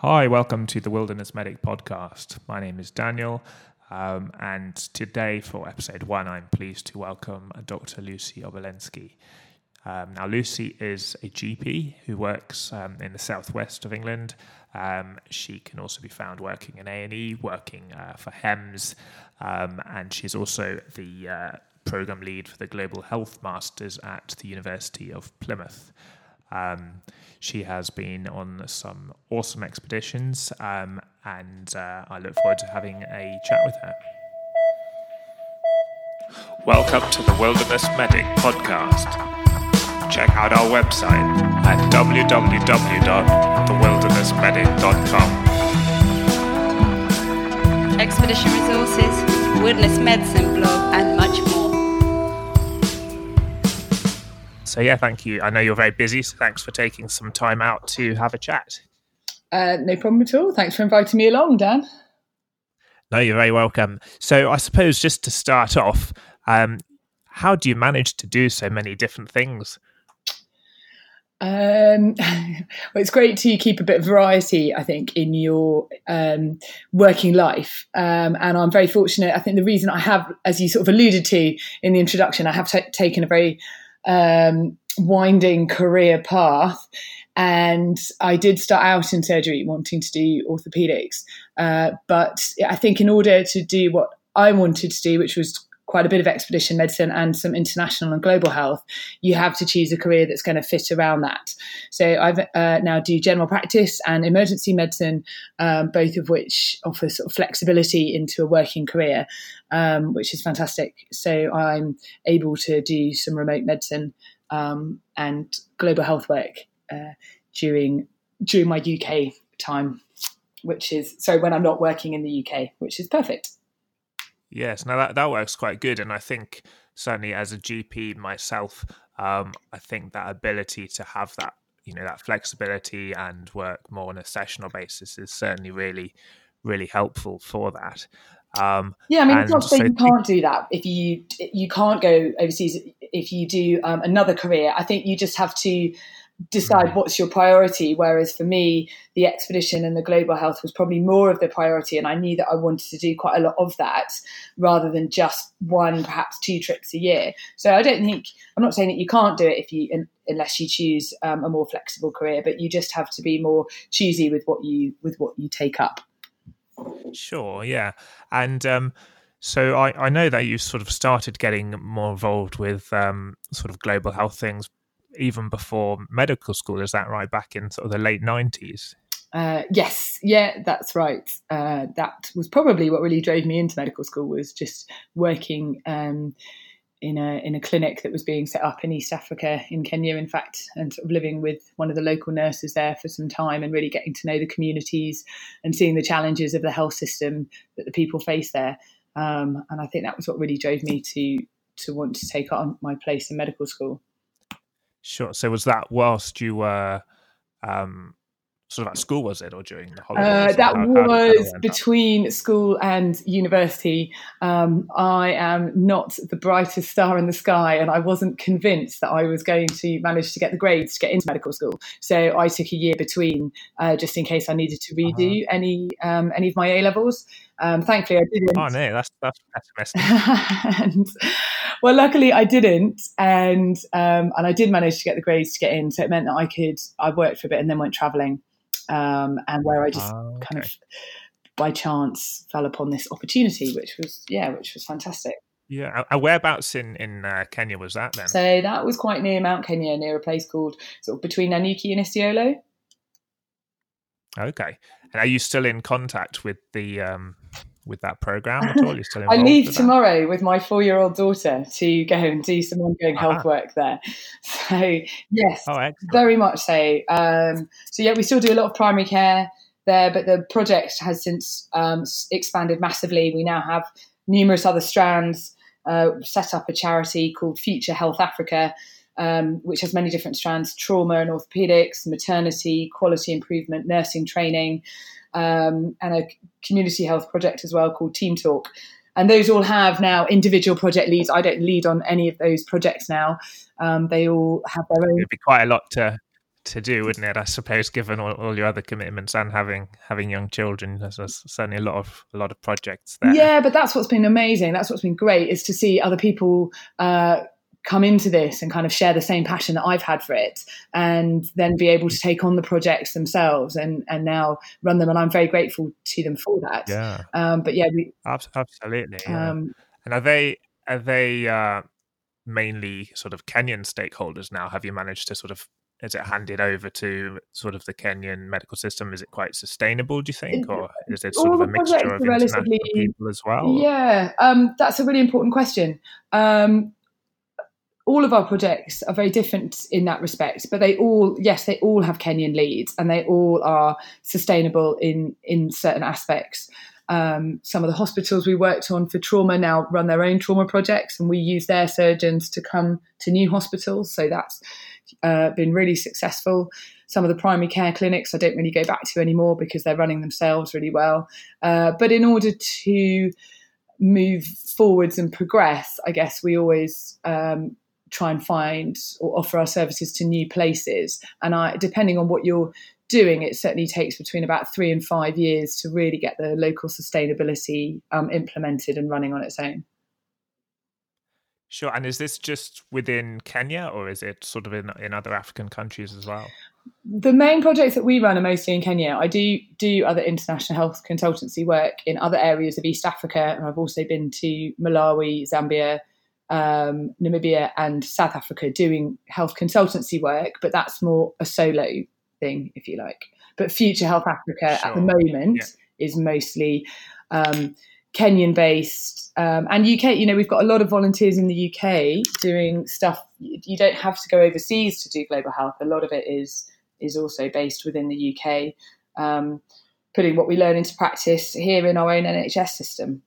Hi, welcome to the Wilderness Medic podcast. My name is Daniel, um, and today for episode one, I'm pleased to welcome Dr. Lucy Obolensky. Um, now, Lucy is a GP who works um, in the southwest of England. Um, she can also be found working in A&E, working uh, for HEMS, um, and she's also the uh, program lead for the Global Health Masters at the University of Plymouth. Um, she has been on some awesome expeditions, um, and uh, I look forward to having a chat with her. Welcome to the Wilderness Medic podcast. Check out our website at www.thewildernessmedic.com. Expedition resources, wilderness medicine blog, So, yeah, thank you. I know you're very busy, so thanks for taking some time out to have a chat. Uh, no problem at all. Thanks for inviting me along, Dan. No, you're very welcome. So, I suppose just to start off, um, how do you manage to do so many different things? Um, well, it's great to keep a bit of variety, I think, in your um, working life. Um, and I'm very fortunate. I think the reason I have, as you sort of alluded to in the introduction, I have t- taken a very um, winding career path. And I did start out in surgery wanting to do orthopedics. Uh, but I think in order to do what I wanted to do, which was quite a bit of expedition medicine and some international and global health, you have to choose a career that's going to fit around that. So I uh, now do general practice and emergency medicine, um, both of which offer sort of flexibility into a working career, um, which is fantastic. So I'm able to do some remote medicine um, and global health work uh, during during my UK time, which is so when I'm not working in the UK, which is perfect. Yes, now that that works quite good, and I think certainly as a GP myself, um, I think that ability to have that you know that flexibility and work more on a sessional basis is certainly really really helpful for that. Um, yeah, I mean, it's not to so you can't do that if you you can't go overseas if you do um, another career. I think you just have to decide what's your priority. Whereas for me, the expedition and the global health was probably more of the priority. And I knew that I wanted to do quite a lot of that rather than just one, perhaps two trips a year. So I don't think, I'm not saying that you can't do it if you, unless you choose um, a more flexible career, but you just have to be more choosy with what you, with what you take up. Sure. Yeah. And, um, so I, I know that you sort of started getting more involved with um, sort of global health things even before medical school. Is that right? Back in sort of the late nineties. Uh, yes, yeah, that's right. Uh, that was probably what really drove me into medical school was just working um, in a in a clinic that was being set up in East Africa, in Kenya, in fact, and sort of living with one of the local nurses there for some time, and really getting to know the communities and seeing the challenges of the health system that the people face there. Um, and I think that was what really drove me to to want to take on my place in medical school. Sure. So was that whilst you were um, sort of at school, was it, or during the holidays? Uh, that how, was how between school and university. Um, I am not the brightest star in the sky, and I wasn't convinced that I was going to manage to get the grades to get into medical school. So I took a year between, uh, just in case I needed to redo uh-huh. any um, any of my A levels. Um, thankfully, I didn't. Oh no, that's that's pessimistic. and, well, luckily, I didn't, and um, and I did manage to get the grades to get in. So it meant that I could. I worked for a bit and then went travelling, um, and where I just oh, okay. kind of by chance fell upon this opportunity, which was yeah, which was fantastic. Yeah, and whereabouts in in uh, Kenya was that then? So that was quite near Mount Kenya, near a place called sort of between Nanyuki and Isiolo. Okay, and are you still in contact with the um, with that program at all? You're still I leave tomorrow that? with my four year old daughter to go and do some ongoing uh-huh. health work there. So yes, oh, very much so. Um, so yeah, we still do a lot of primary care there, but the project has since um, expanded massively. We now have numerous other strands. Uh, set up a charity called Future Health Africa, um, which has many different strands trauma and orthopedics, maternity, quality improvement, nursing training, um, and a community health project as well called Team Talk. And those all have now individual project leads. I don't lead on any of those projects now. Um, they all have their own. It'd be quite a lot to to do, wouldn't it? I suppose, given all, all your other commitments and having having young children, there's, there's, certainly a lot of a lot of projects there. Yeah, but that's what's been amazing. That's what's been great is to see other people uh, come into this and kind of share the same passion that I've had for it, and then be able to take on the projects themselves and and now run them. And I'm very grateful to them for that. Yeah. Um, but yeah, we, absolutely. Yeah. Um, and are they are they uh, mainly sort of Kenyan stakeholders now? Have you managed to sort of is it handed over to sort of the Kenyan medical system? Is it quite sustainable, do you think, or is it sort of a mixture of international people as well? Yeah, um, that's a really important question. Um, all of our projects are very different in that respect, but they all, yes, they all have Kenyan leads, and they all are sustainable in in certain aspects. Um, some of the hospitals we worked on for trauma now run their own trauma projects, and we use their surgeons to come to new hospitals. So that's uh, been really successful. Some of the primary care clinics I don't really go back to anymore because they're running themselves really well. Uh, but in order to move forwards and progress, I guess we always um, try and find or offer our services to new places. And I, depending on what you're doing, it certainly takes between about three and five years to really get the local sustainability um, implemented and running on its own. Sure. And is this just within Kenya or is it sort of in, in other African countries as well? The main projects that we run are mostly in Kenya. I do do other international health consultancy work in other areas of East Africa, and I've also been to Malawi, Zambia, um, Namibia, and South Africa doing health consultancy work. But that's more a solo thing, if you like. But Future Health Africa sure. at the moment yeah. is mostly um, Kenyan based um, and UK. You know, we've got a lot of volunteers in the UK doing stuff. You don't have to go overseas to do global health. A lot of it is is also based within the UK, um, putting what we learn into practice here in our own NHS system.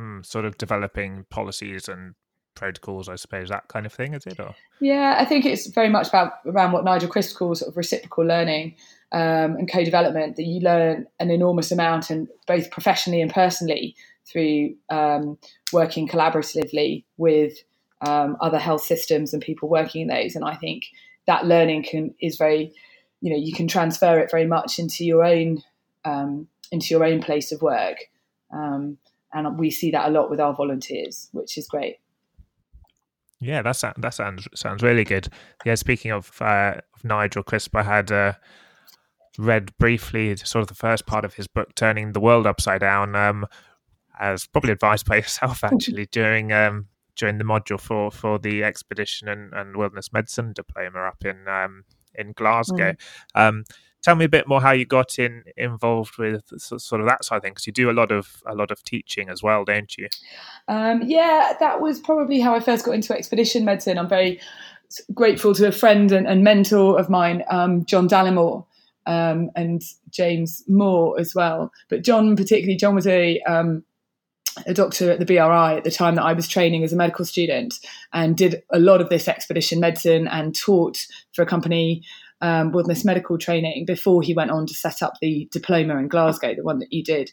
Mm, sort of developing policies and protocols, I suppose, that kind of thing, is it? Or? Yeah, I think it's very much about around what Nigel Crisp calls sort of reciprocal learning um, and co-development. That you learn an enormous amount, and both professionally and personally, through um, working collaboratively with um, other health systems and people working in those. And I think that learning can is very, you know, you can transfer it very much into your own um, into your own place of work. Um, and we see that a lot with our volunteers, which is great. Yeah, that sounds that sounds sounds really good. Yeah, speaking of, uh, of Nigel Crisp, I had uh, read briefly sort of the first part of his book, "Turning the World Upside Down," um, as probably advised by yourself actually during um, during the module for for the expedition and, and wilderness medicine diploma up in um, in Glasgow. Mm. Tell me a bit more how you got in involved with sort of that side of things. Because you do a lot of a lot of teaching as well, don't you? Um, yeah, that was probably how I first got into expedition medicine. I'm very grateful to a friend and, and mentor of mine, um, John Dallimore. Um, and James Moore as well, but John particularly. John was a um, a doctor at the BRI at the time that I was training as a medical student and did a lot of this expedition medicine and taught for a company um, wilderness medical training before he went on to set up the diploma in Glasgow, the one that you did.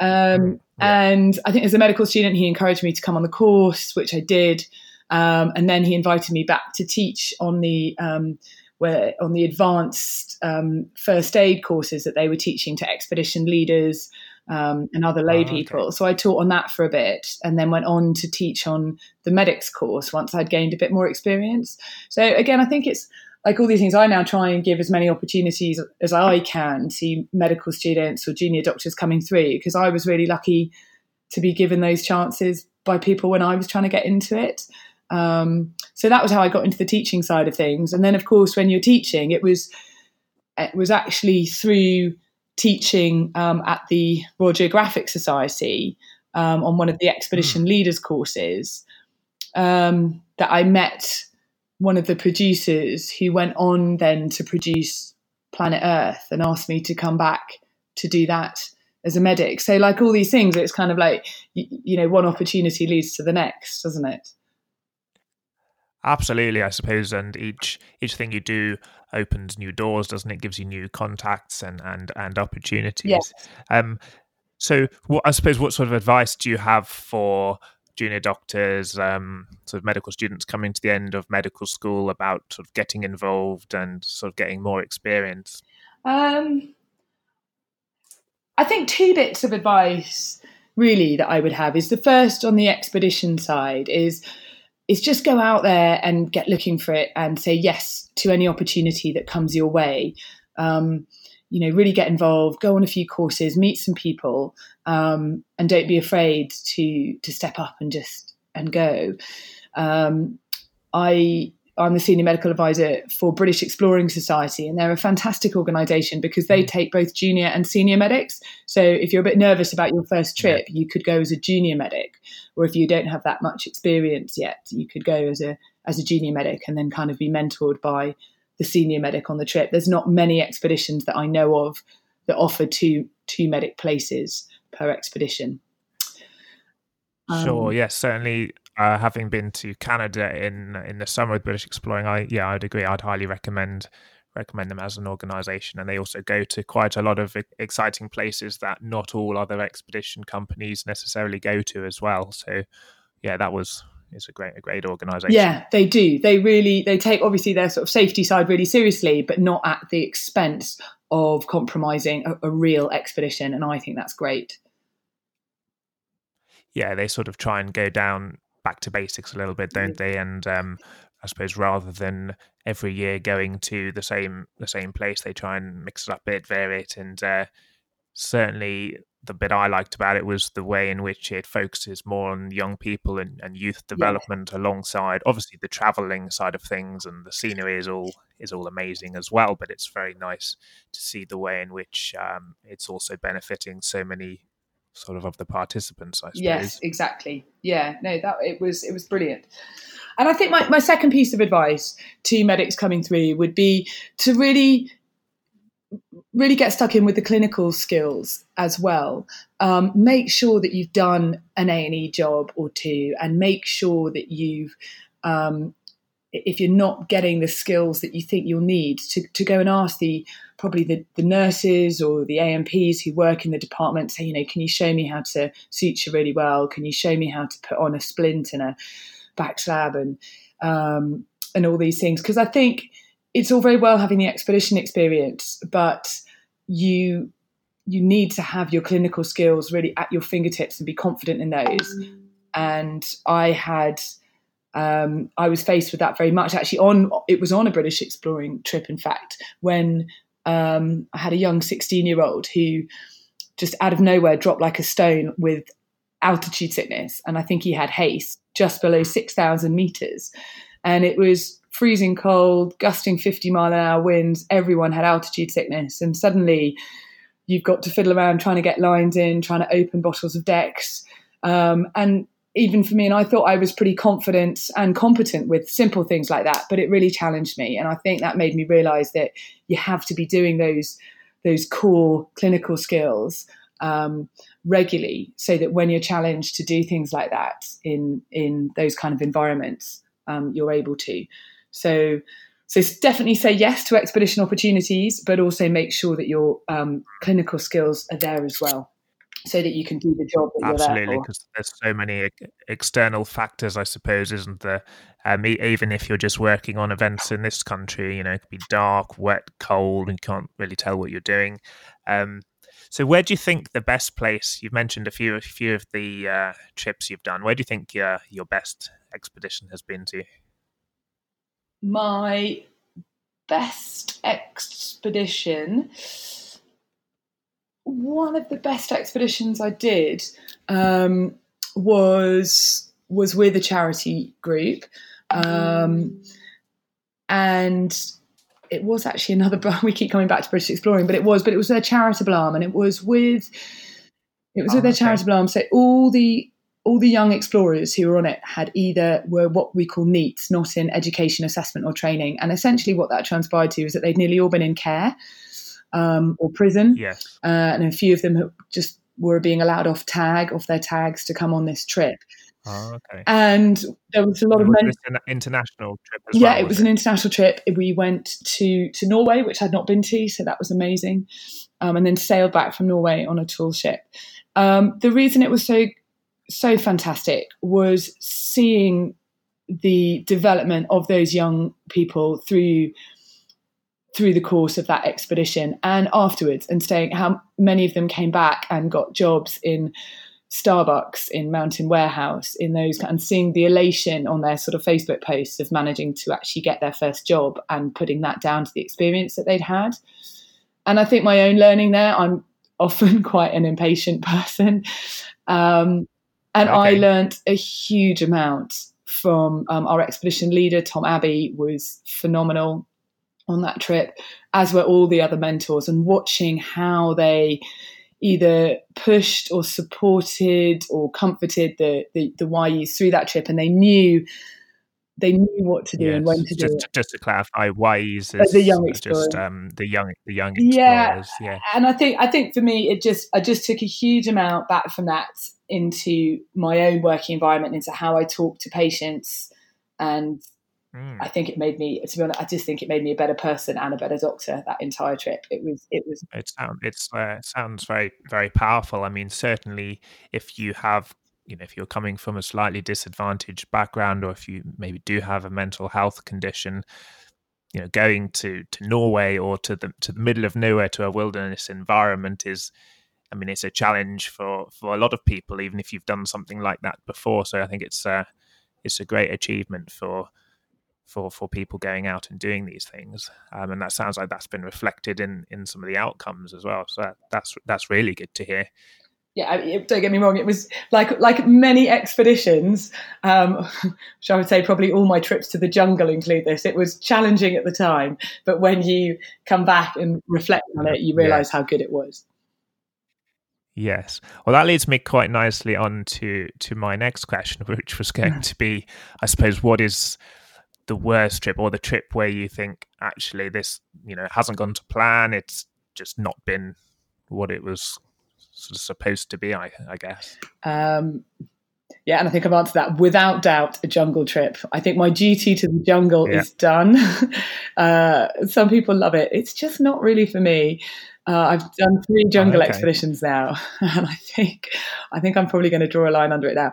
Um, mm, yeah. And I think as a medical student, he encouraged me to come on the course, which I did. Um, and then he invited me back to teach on the um, where on the advanced um, first aid courses that they were teaching to expedition leaders um, and other lay oh, people. Okay. So I taught on that for a bit and then went on to teach on the medics course once I'd gained a bit more experience. So again, I think it's like all these things, I now try and give as many opportunities as I can to medical students or junior doctors coming through because I was really lucky to be given those chances by people when I was trying to get into it. Um, so that was how I got into the teaching side of things. And then, of course, when you're teaching, it was it was actually through teaching um, at the Royal Geographic Society um, on one of the expedition mm. leaders courses um, that I met one of the producers who went on then to produce Planet Earth and asked me to come back to do that as a medic. So, like all these things, it's kind of like, you, you know, one opportunity leads to the next, doesn't it? Absolutely, I suppose, and each each thing you do opens new doors, doesn't it? Gives you new contacts and and and opportunities. Yes. Um, so, what I suppose, what sort of advice do you have for junior doctors, um, sort of medical students coming to the end of medical school about sort of getting involved and sort of getting more experience? Um, I think two bits of advice really that I would have is the first on the expedition side is is just go out there and get looking for it and say yes to any opportunity that comes your way. Um, you know, really get involved, go on a few courses, meet some people, um, and don't be afraid to to step up and just and go. Um, I I'm the senior medical advisor for British Exploring Society, and they're a fantastic organisation because they mm. take both junior and senior medics. So if you're a bit nervous about your first trip, you could go as a junior medic, or if you don't have that much experience yet, you could go as a as a junior medic and then kind of be mentored by the senior medic on the trip. There's not many expeditions that I know of that offer two two medic places per expedition. Sure. Um, yes, certainly uh, having been to Canada in in the summer with British Exploring, I yeah, I'd agree. I'd highly recommend recommend them as an organisation, and they also go to quite a lot of exciting places that not all other expedition companies necessarily go to as well. So, yeah, that was it's a great a great organisation. Yeah, they do. They really they take obviously their sort of safety side really seriously, but not at the expense of compromising a, a real expedition, and I think that's great. Yeah, they sort of try and go down back to basics a little bit, don't they? And um, I suppose rather than every year going to the same the same place, they try and mix it up a bit, vary it, and uh, certainly the bit I liked about it was the way in which it focuses more on young people and, and youth development yeah. alongside obviously the traveling side of things and the scenery is all is all amazing as well but it's very nice to see the way in which um, it's also benefiting so many sort of of the participants, I suppose. Yes, exactly. Yeah, no, that it was it was brilliant. And I think my, my second piece of advice to medics coming through would be to really really get stuck in with the clinical skills as well. Um, make sure that you've done an A and E job or two, and make sure that you've um, if you're not getting the skills that you think you'll need to, to go and ask the probably the, the nurses or the ANPs who work in the department say, you know, can you show me how to suture really well? Can you show me how to put on a splint and a back slab and um, and all these things? Because I think it's all very well having the expedition experience, but you you need to have your clinical skills really at your fingertips and be confident in those. And I had um, I was faced with that very much. Actually, on it was on a British exploring trip, in fact, when um, I had a young 16 year old who just out of nowhere dropped like a stone with altitude sickness, and I think he had HACE just below 6,000 meters, and it was freezing cold, gusting 50 mile an hour winds. Everyone had altitude sickness, and suddenly you've got to fiddle around trying to get lines in, trying to open bottles of Dex. Um, and even for me, and I thought I was pretty confident and competent with simple things like that, but it really challenged me. And I think that made me realize that you have to be doing those those core clinical skills um, regularly, so that when you're challenged to do things like that in in those kind of environments, um, you're able to. So. So definitely say yes to expedition opportunities, but also make sure that your um, clinical skills are there as well so that you can do the job that Absolutely, because there's so many external factors, I suppose, isn't there? Um, even if you're just working on events in this country, you know, it could be dark, wet, cold, and you can't really tell what you're doing. Um, so, where do you think the best place? You've mentioned a few, a few of the uh, trips you've done. Where do you think your your best expedition has been to? My best expedition one of the best expeditions I did um, was was with a charity group, um, and it was actually another. We keep coming back to British Exploring, but it was, but it was their charitable arm, and it was with it was oh, with their okay. charitable arm. So all the all the young explorers who were on it had either were what we call NEETs, not in education, assessment, or training, and essentially what that transpired to is that they'd nearly all been in care um, or prison. Yes. Uh, and a few of them just were being allowed off tag, off their tags to come on this trip. Oh, okay. And there was a lot of men- an international trip. yeah, well, it was, an international trip. We went to to Norway, which I'd not been to, so that was amazing. Um, and then sailed back from Norway on a tool ship. Um, the reason it was so so fantastic was seeing the development of those young people through through the course of that expedition and afterwards and staying how many of them came back and got jobs in Starbucks in Mountain Warehouse in those and seeing the elation on their sort of Facebook posts of managing to actually get their first job and putting that down to the experience that they'd had. And I think my own learning there, I'm often quite an impatient person. Um, and okay. I learned a huge amount from um, our expedition leader, Tom Abbey, was phenomenal on that trip, as were all the other mentors, and watching how they either pushed or supported or comforted the, the, the YEs through that trip, and they knew they knew what to do yes, and when to just, do it. Just to clarify, YEs is the young explorers. just um, the young the young explorers. Yeah. yeah, and I think I think for me, it just I just took a huge amount back from that into my own working environment, into how I talk to patients, and Mm. I think it made me, to be honest, I just think it made me a better person and a better doctor. That entire trip, it was, it was. It sounds, it's uh, it sounds very, very powerful. I mean, certainly, if you have, you know, if you're coming from a slightly disadvantaged background, or if you maybe do have a mental health condition, you know, going to to Norway or to the to the middle of nowhere to a wilderness environment is. I mean, it's a challenge for, for a lot of people, even if you've done something like that before. So I think it's uh, it's a great achievement for for for people going out and doing these things. Um, and that sounds like that's been reflected in in some of the outcomes as well. So that, that's that's really good to hear. Yeah don't get me wrong it was like like many expeditions um, which i would say probably all my trips to the jungle include this it was challenging at the time. But when you come back and reflect on it you realize how good it was Yes. Well, that leads me quite nicely on to to my next question, which was going to be, I suppose, what is the worst trip or the trip where you think actually this you know hasn't gone to plan. It's just not been what it was sort of supposed to be i, I guess. Um, yeah and i think i've answered that without doubt a jungle trip. I think my duty to the jungle yeah. is done. Uh, some people love it. It's just not really for me uh, I've done three jungle oh, okay. expeditions now, and I think I think I'm probably going to draw a line under it now.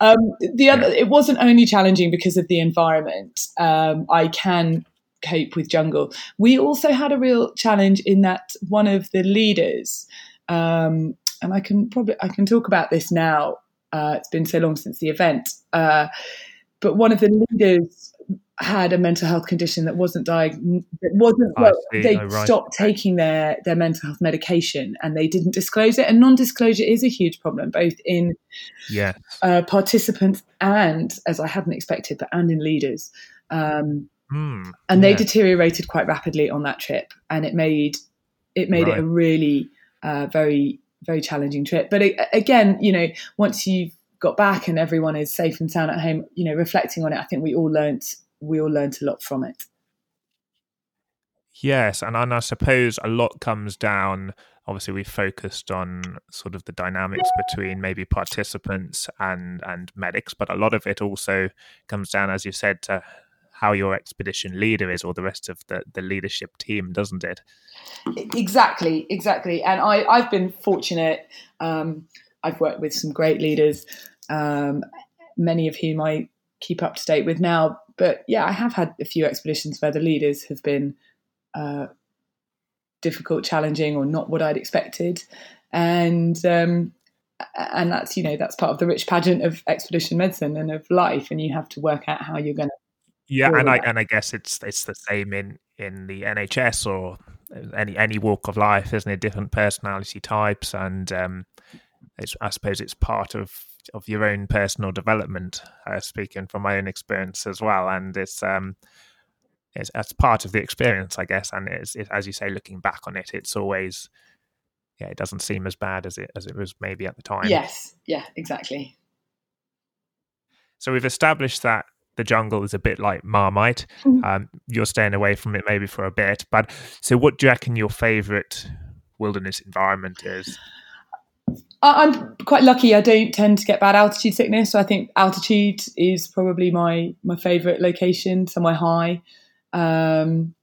Um, the other, it wasn't only challenging because of the environment. Um, I can cope with jungle. We also had a real challenge in that one of the leaders, um, and I can probably I can talk about this now. Uh, it's been so long since the event, uh, but one of the leaders had a mental health condition that wasn't diagnosed, wasn't, well, they oh, right. stopped taking their, their mental health medication and they didn't disclose it. And non disclosure is a huge problem, both in yeah. uh, participants and, as I hadn't expected, but and in leaders. Um, mm, and yeah. they deteriorated quite rapidly on that trip. And it made, it made right. it a really uh, very, very challenging trip. But it, again, you know, once you've got back and everyone is safe and sound at home, you know, reflecting on it, I think we all learned we all learned a lot from it. Yes, and, and I suppose a lot comes down. Obviously, we focused on sort of the dynamics between maybe participants and and medics, but a lot of it also comes down, as you said, to how your expedition leader is, or the rest of the the leadership team, doesn't it? Exactly, exactly. And I I've been fortunate. Um, I've worked with some great leaders, um, many of whom I keep up to date with now but yeah, I have had a few expeditions where the leaders have been uh, difficult, challenging, or not what I'd expected, and um, and that's you know that's part of the rich pageant of expedition medicine and of life, and you have to work out how you're going to. Yeah, and I and I guess it's it's the same in in the NHS or any any walk of life, isn't it? Different personality types, and um, I suppose it's part of of your own personal development. Uh, speaking from my own experience as well, and it's um, it's as part of the experience, I guess. And it's, it, as you say, looking back on it, it's always yeah, it doesn't seem as bad as it as it was maybe at the time. Yes, yeah, exactly. So we've established that the jungle is a bit like Marmite. Mm-hmm. Um, you're staying away from it maybe for a bit, but so what do you reckon your favourite wilderness environment is? I'm quite lucky. I don't tend to get bad altitude sickness, so I think altitude is probably my my favourite location, somewhere high. Um,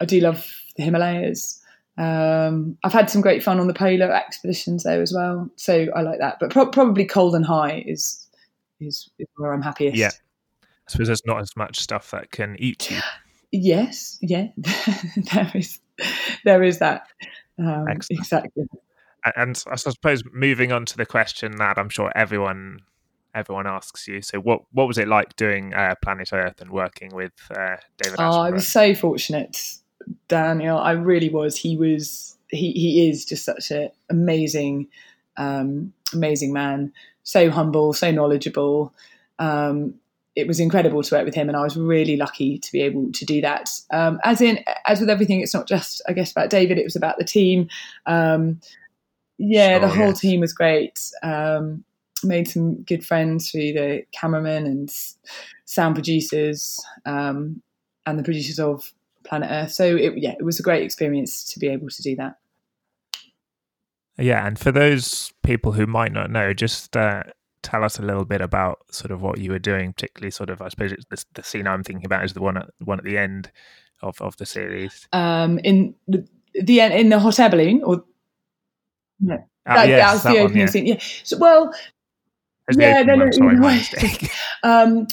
I do love the Himalayas. Um, I've had some great fun on the polar expeditions there as well, so I like that. But pro- probably cold and high is, is is where I'm happiest. Yeah, I suppose there's not as much stuff that can eat you. Yes, yeah, there is there is that um, exactly. And I suppose moving on to the question that I'm sure everyone everyone asks you. So, what what was it like doing uh, Planet Earth and working with uh, David? Oh, I was so fortunate, Daniel. I really was. He was. He he is just such an amazing, um, amazing man. So humble, so knowledgeable. Um, it was incredible to work with him, and I was really lucky to be able to do that. Um, as in, as with everything, it's not just, I guess, about David. It was about the team. Yeah, sure, the whole yes. team was great. Um, made some good friends through the cameraman and sound producers um, and the producers of Planet Earth. So it, yeah, it was a great experience to be able to do that. Yeah, and for those people who might not know, just uh, tell us a little bit about sort of what you were doing, particularly sort of I suppose it's the, the scene I'm thinking about is the one at one at the end of, of the series. Um, in the, the in the hot air balloon, or no, uh, that, yes, that was that the one, opening yeah. scene. Yeah. So, well, yeah, no, no, sorry, my um,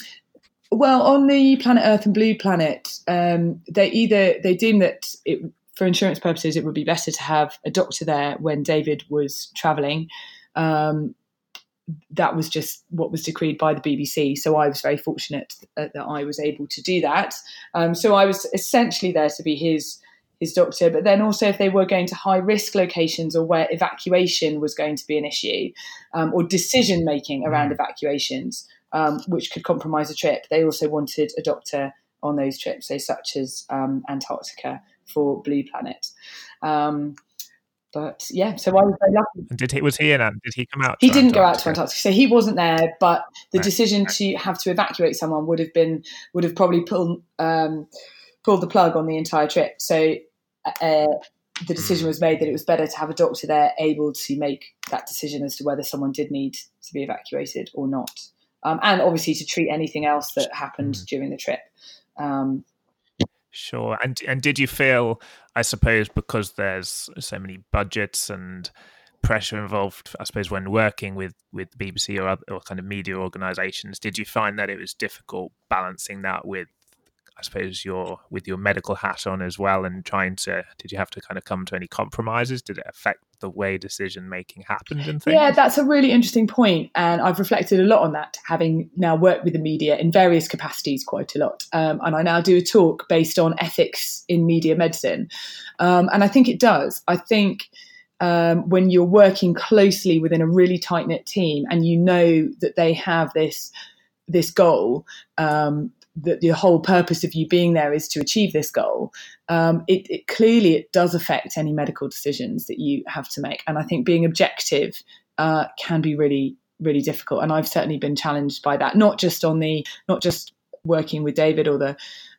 well, on the Planet Earth and Blue Planet, um, they either they deemed that it, for insurance purposes it would be better to have a doctor there when David was travelling. Um, that was just what was decreed by the BBC. So I was very fortunate that, that I was able to do that. Um, so I was essentially there to be his his doctor. But then also, if they were going to high risk locations or where evacuation was going to be an issue, um, or decision making around mm. evacuations, um, which could compromise a trip, they also wanted a doctor on those trips, so such as um, Antarctica for Blue Planet. Um, but yeah, so I was very lucky. And did he was he in? Did he come out? He didn't Antarctica? go out to Antarctica, so he wasn't there. But the decision to have to evacuate someone would have been would have probably pulled um, pulled the plug on the entire trip. So uh, the decision was made that it was better to have a doctor there able to make that decision as to whether someone did need to be evacuated or not, um, and obviously to treat anything else that happened mm. during the trip. Um, Sure. And and did you feel, I suppose, because there's so many budgets and pressure involved, I suppose, when working with with BBC or other or kind of media organisations, did you find that it was difficult balancing that with I suppose your with your medical hat on as well and trying to did you have to kind of come to any compromises? Did it affect the way decision making happened and things? yeah that's a really interesting point and i've reflected a lot on that having now worked with the media in various capacities quite a lot um, and i now do a talk based on ethics in media medicine um, and i think it does. I think um, when you're working closely within a really tight knit team and you know that they have this this goal um, that the whole purpose of you being there is to achieve this goal, um, it, it, clearly it does affect any medical decisions that you have to make. And I think being objective uh, can be really really difficult. And I've certainly been challenged by that, not just on the not just working with David or the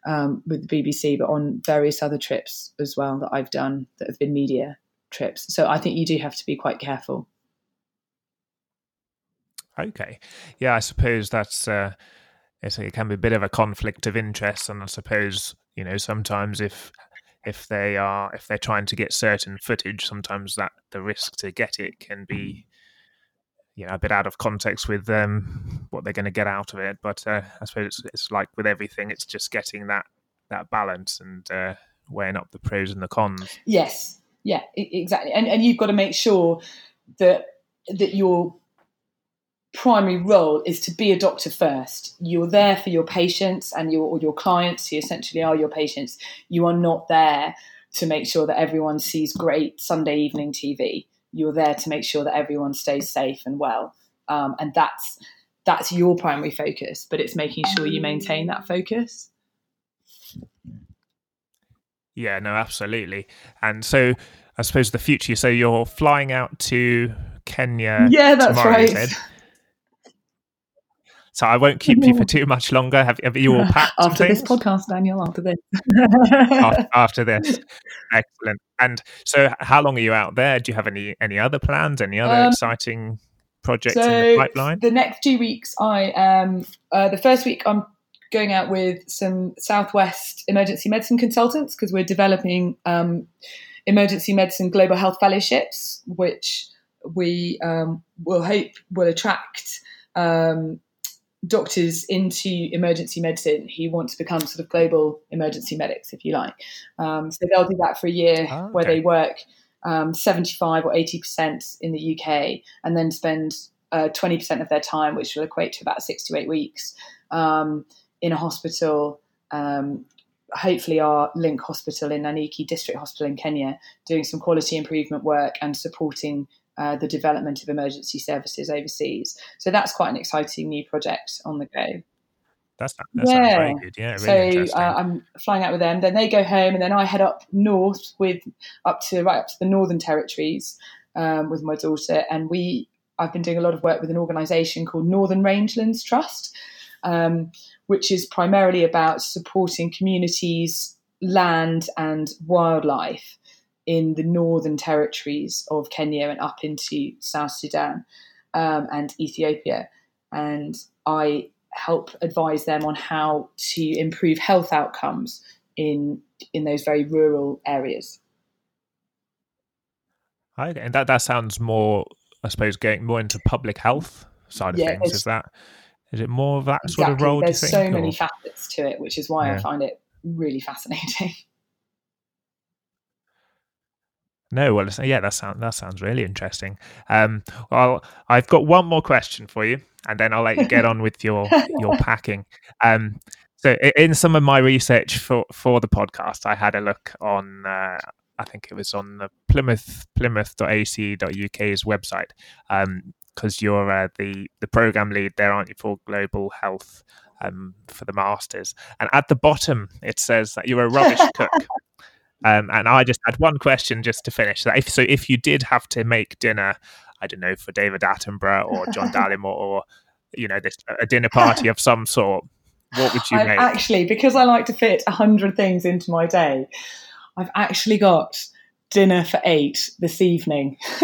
um, with the BBC, but on various other trips as well that I've done that have been media trips. So I think you do have to be quite careful. Okay, yeah, I suppose that's. Uh it can be a bit of a conflict of interest, and I suppose you know sometimes if if they are if they're trying to get certain footage, sometimes that the risk to get it can be you know a bit out of context with um, what they're going to get out of it. But uh, I suppose it's, it's, like with everything, it's just getting that that balance and uh, weighing up the pros and the cons. Yes, yeah, exactly, and and you've got to make sure that that you're primary role is to be a doctor first. You're there for your patients and your or your clients, who essentially are your patients. You are not there to make sure that everyone sees great Sunday evening TV. You're there to make sure that everyone stays safe and well, um, and that's that's your primary focus. But it's making sure you maintain that focus. Yeah, no, absolutely. And so, I suppose the future. So you're flying out to Kenya. Yeah, that's right. So I won't keep you for too much longer. Have, have you all packed? after this podcast, Daniel, after this. after, after, this. Excellent. And so how long are you out there? Do you have any any other plans, any other um, exciting projects so in the pipeline? The next two weeks, I um uh, the first week I'm going out with some Southwest emergency medicine consultants because we're developing um, emergency medicine global health fellowships, which we um, will hope will attract um, doctors into emergency medicine who want to become sort of global emergency medics, if you like. Um, so they'll do that for a year Oh, where they work um, 75 or 80% in the UK and then spend uh, 20% of their time, which will equate to about six to eight weeks, um, in a hospital. Um, hopefully, our Link Hospital in Nanyuki District Hospital in Kenya, doing some quality improvement work and supporting uh, the development of emergency services overseas. So that's quite an exciting new project on the go. That's, that sounds very Yeah. good. Yeah, really so uh, I'm flying out with them. Then they go home, and then I head up north with up to right up to the Northern Territories um, with my daughter, and we. I've been doing a lot of work with an organisation called Northern Rangelands Trust, um, which is primarily about supporting communities, land, and wildlife in the northern territories of Kenya and up into South Sudan um, and Ethiopia. And I help advise them on how to improve health outcomes in in those very rural areas. Okay, and that, that sounds more, I suppose, getting more into public health side of Yeah, things. Is that is it more of that sort of role? There's you so think, many or- facets to it, which is why I find it really fascinating. No, well, yeah, that sounds that sounds really interesting. Um, well, I've got one more question for you, and then I'll let you get on with your your packing. Um, so, in some of my research for for the podcast, I had a look on. Uh, I think it was on the Plymouth Plymouth.ac.uk's website, because you're uh, the the program lead there, aren't you, for global health um, for the masters? And at the bottom, it says that you're a rubbish cook. Um, and I just had one question just to finish. That if so, if you did have to make dinner, I don't know, for David Attenborough or John Dallimore or you know, this a dinner party of some sort, what would you I've make? actually, because I like to fit a hundred things into my day, I've actually got dinner for eight this evening.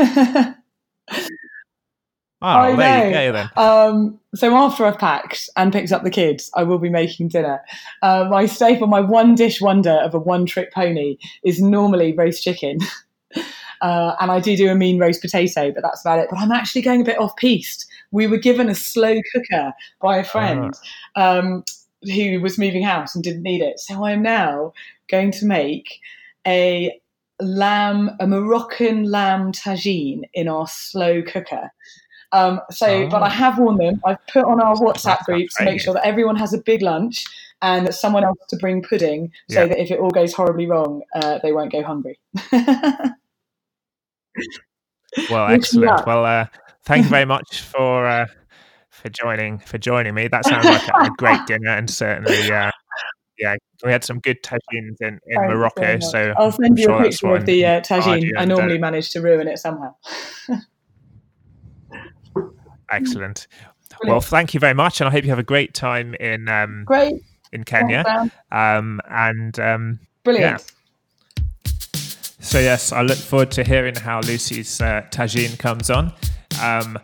oh, I there you know. go then. Um, so after I've packed and picked up the kids, I will be making dinner. Uh, my staple, my one dish wonder of a one trick pony is normally roast chicken. Uh, and I do do a mean roast potato, but that's about it. But I'm actually going a bit off piste. We were given a slow cooker by a friend um, who was moving house and didn't need it. So I'm now going to make a lamb, a Moroccan lamb tagine in our slow cooker. Um, so, but Oh. I have warned them. I've put on our WhatsApp group to make sure that everyone has a big lunch and that someone else to bring pudding, so Yeah. that if it all goes horribly wrong, uh, they won't go hungry. Well, excellent. Well, uh, thank you very much for uh, for joining for joining me. That sounds like a, a great dinner, and certainly, uh, yeah, we had some good tagines in, in Morocco. So I'll send I'm you sure a picture of the uh, tagine. I normally manage to ruin it somehow. excellent. Well, thank you very much, and I hope you have a great time in um, Great. in Kenya. Um, and um, Brilliant. So yes, I look forward to hearing how Lucy's uh, tagine comes on. Um,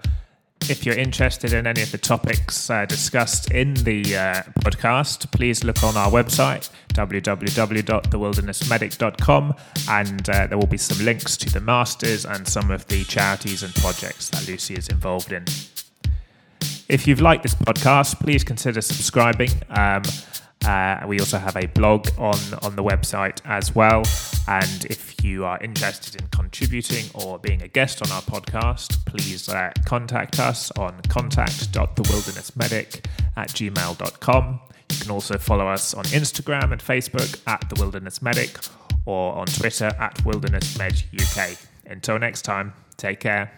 if you're interested in any of the topics uh, discussed in the uh, podcast, please look on our website www.thewildernessmedic.com, and uh, there will be some links to the masters and some of the charities and projects that Lucy is involved in. If you've liked this podcast, please consider subscribing. Um, uh, we also have a blog on, on the website as well. And if you are interested in contributing or being a guest on our podcast, please uh, contact us on contact.thewildernessmedic at gmail.com. You can also follow us on Instagram and Facebook at The Wilderness Medic or on Twitter at Wilderness Med UK. Until next time, take care.